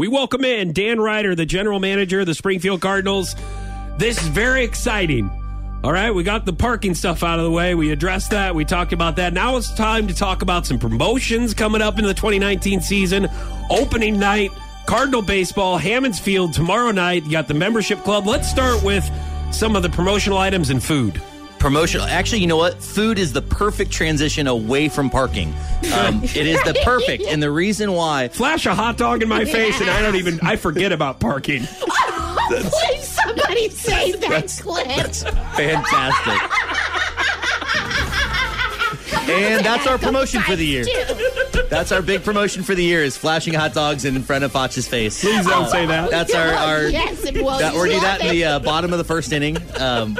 We welcome in Dan Ryder, the general manager of the Springfield Cardinals. This is very exciting. All right, we got the parking stuff out of the way. We addressed that. We talked about that. Now it's time to talk about some promotions coming up in the 2019 season. Opening night, Cardinal baseball, Hammons Field tomorrow night. You got the membership club. Let's start with some of the promotional items and food. Promotional. Actually, you know what? Food is the perfect transition away from parking. Um, it is the perfect, and the reason why. Flash a hot dog in my face, and I don't even I forget about parking. Please, somebody say that clip. That's Fantastic. And that's our promotion for the year. That's our big promotion for the year is flashing hot dogs in front of Foch's face. Please don't say that. That's our, our yes, it was. that, we're gonna do that in the uh, bottom of the first inning. Um,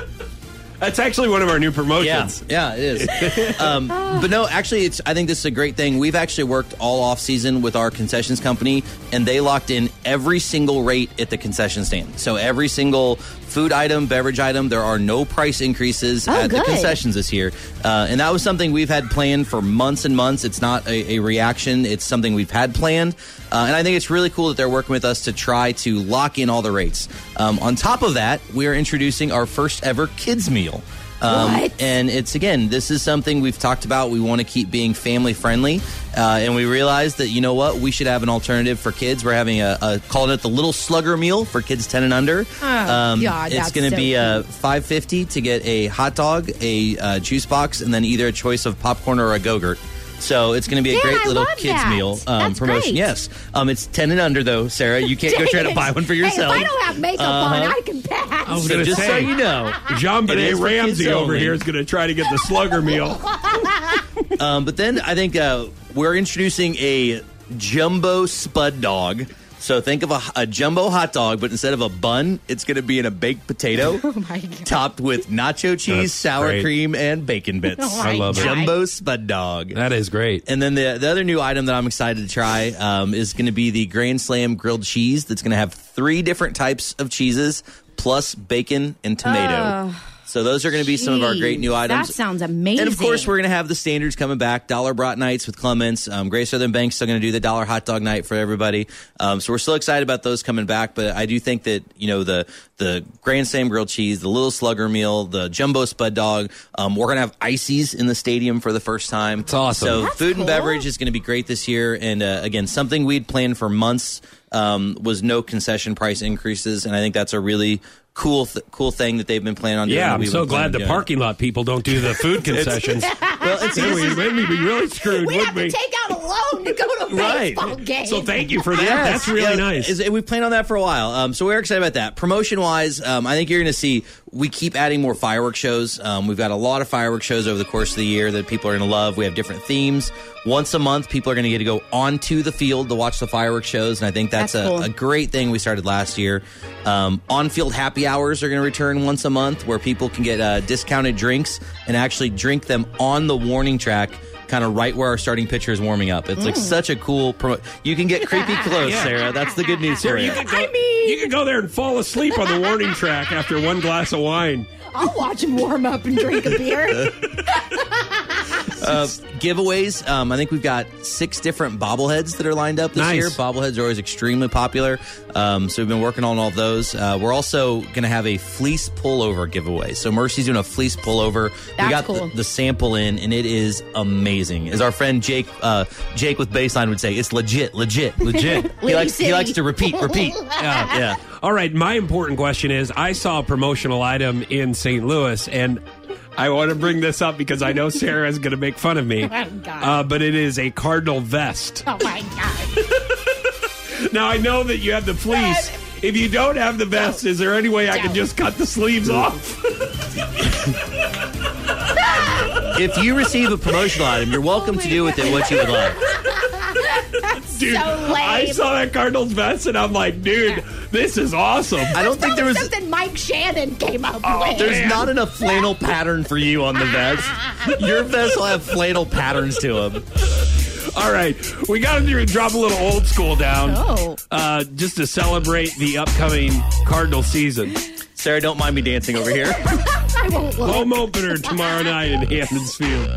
That's actually one of our new yeah, promotions. yeah, it is. um, but no, actually, it's. I think this is a great thing. We've actually worked all off season with our concessions company, and they locked in every single rate at the concession stand. So every single food item, beverage item, there are no price increases Oh, at good. the concessions this year, uh, and that was something we've had planned for months and months. It's not a, a reaction; it's something we've had planned, uh, and I think it's really cool that they're working with us to try to lock in all the rates. Um, on top of that, we are introducing our first ever kids meal. Um, What? And it's again, this is something we've talked about. We want to keep being family friendly, uh, and we realized that you know what, we should have an alternative for kids. We're having a, a calling it the Little Slugger Meal for kids ten and under. Um, God, it's going to so be uh, five fifty to get a hot dog, a uh, juice box, and then either a choice of popcorn or a go-gurt. So it's going to be a Dan, great I little love kids that. meal um, That's promotion. great. Yes, um, it's ten and under though, Sarah. You can't go try to buy one for yourself. Hey, if I don't have makeup on, Uh-huh. I can pass. I was So gonna just so say. you know, Jean It Benet for kids Ramsey over only. here is going to try to get the slugger meal. Um, but then I think uh, we're introducing a jumbo spud dog. So think of a, a jumbo hot dog, but instead of a bun, it's going to be in a baked potato Oh my God. topped with nacho cheese, That's sour great. cream, and bacon bits. Oh I love it. Jumbo spud dog. That is great. And then the, the other new item that I'm excited to try um, is going to be the Grand Slam grilled cheese that's going to have three different types of cheeses plus bacon and tomato. So those are going to be some of our great new Jeez, items. That sounds amazing. And of course, we're going to have the standards coming back. Dollar brat nights with Clements. Um, Great Southern Bank's still going to do the dollar hot dog night for everybody. Um, so we're still excited about those coming back. But I do think that you know the the Grand Slam grilled cheese, the Little Slugger meal, the Jumbo Spud dog. Um, we're going to have ices in the stadium for the first time. It's awesome. So That's food and beverage is going to be great this year. And uh, again, something we'd planned for months um, was no concession price increases, and I think that's a really cool th- cool thing that they've been planning on doing. Yeah, I'm so glad the on doing. parking lot people don't do the food concessions. Well, it's Then we, we'd be really screwed, we wouldn't have to we? take out a loan to go to a Right. baseball game. So thank you for that. Yes. That's really Yeah, nice. is- we planned on that for a while. Um, so we're excited about that. Promotion wise, um, I think you're going to see we keep adding more fireworks shows. Um, we've got a lot of fireworks shows over the course of the year that people are going to love. We have different themes. Once a month, people are going to get to go onto the field to watch the fireworks shows, and I think that's, That's a, cool. a great thing we started last year. Um, on-field happy hours are going to return once a month, where people can get uh, discounted drinks and actually drink them on the warning track. Kind of right where our starting pitcher is warming up. It's like mm. such a cool. Promo- you can get creepy close, Yeah. Sarah. That's the good news for Sarah, you. you could go, I mean- you could go there and fall asleep on the warning track after one glass of wine. I'll watch him warm up and drink a beer. Uh, giveaways. Um, I think we've got six different bobbleheads that are lined up this Nice. year. Bobbleheads are always extremely popular, um, so we've been working on all of those. Uh, we're also going to have a fleece pullover giveaway. So Mercy's doing a fleece pullover. we got cool. the, the sample in, and it is amazing. As our friend Jake, uh, Jake with baseline would say, it's legit, legit, Legit. he likes he likes to repeat, repeat. Yeah. yeah. All right, my important question is I saw a promotional item in St. Louis, and I want to bring this up because I know Sarah is going to make fun of me. Oh, my God. Uh, but it is a Cardinal vest. oh my god! Now, I know that you have the fleece. If you don't have the vest, is there any way I can just cut the sleeves off? If you receive a promotional item, you're welcome to do with it what you would like. Dude, So lame. I saw that Cardinals vest and I'm like, dude, this is awesome. I don't think there was. something Mike Shannon came up Oh, with. There's Man. not enough flannel pattern for you on the vest. Your vest will have flannel patterns to them. All right, we got to drop a little old school down Oh. uh, just to celebrate the upcoming Cardinal season. Sarah, don't mind me dancing over here. I won't look. Home opener tomorrow night in Hammons Field.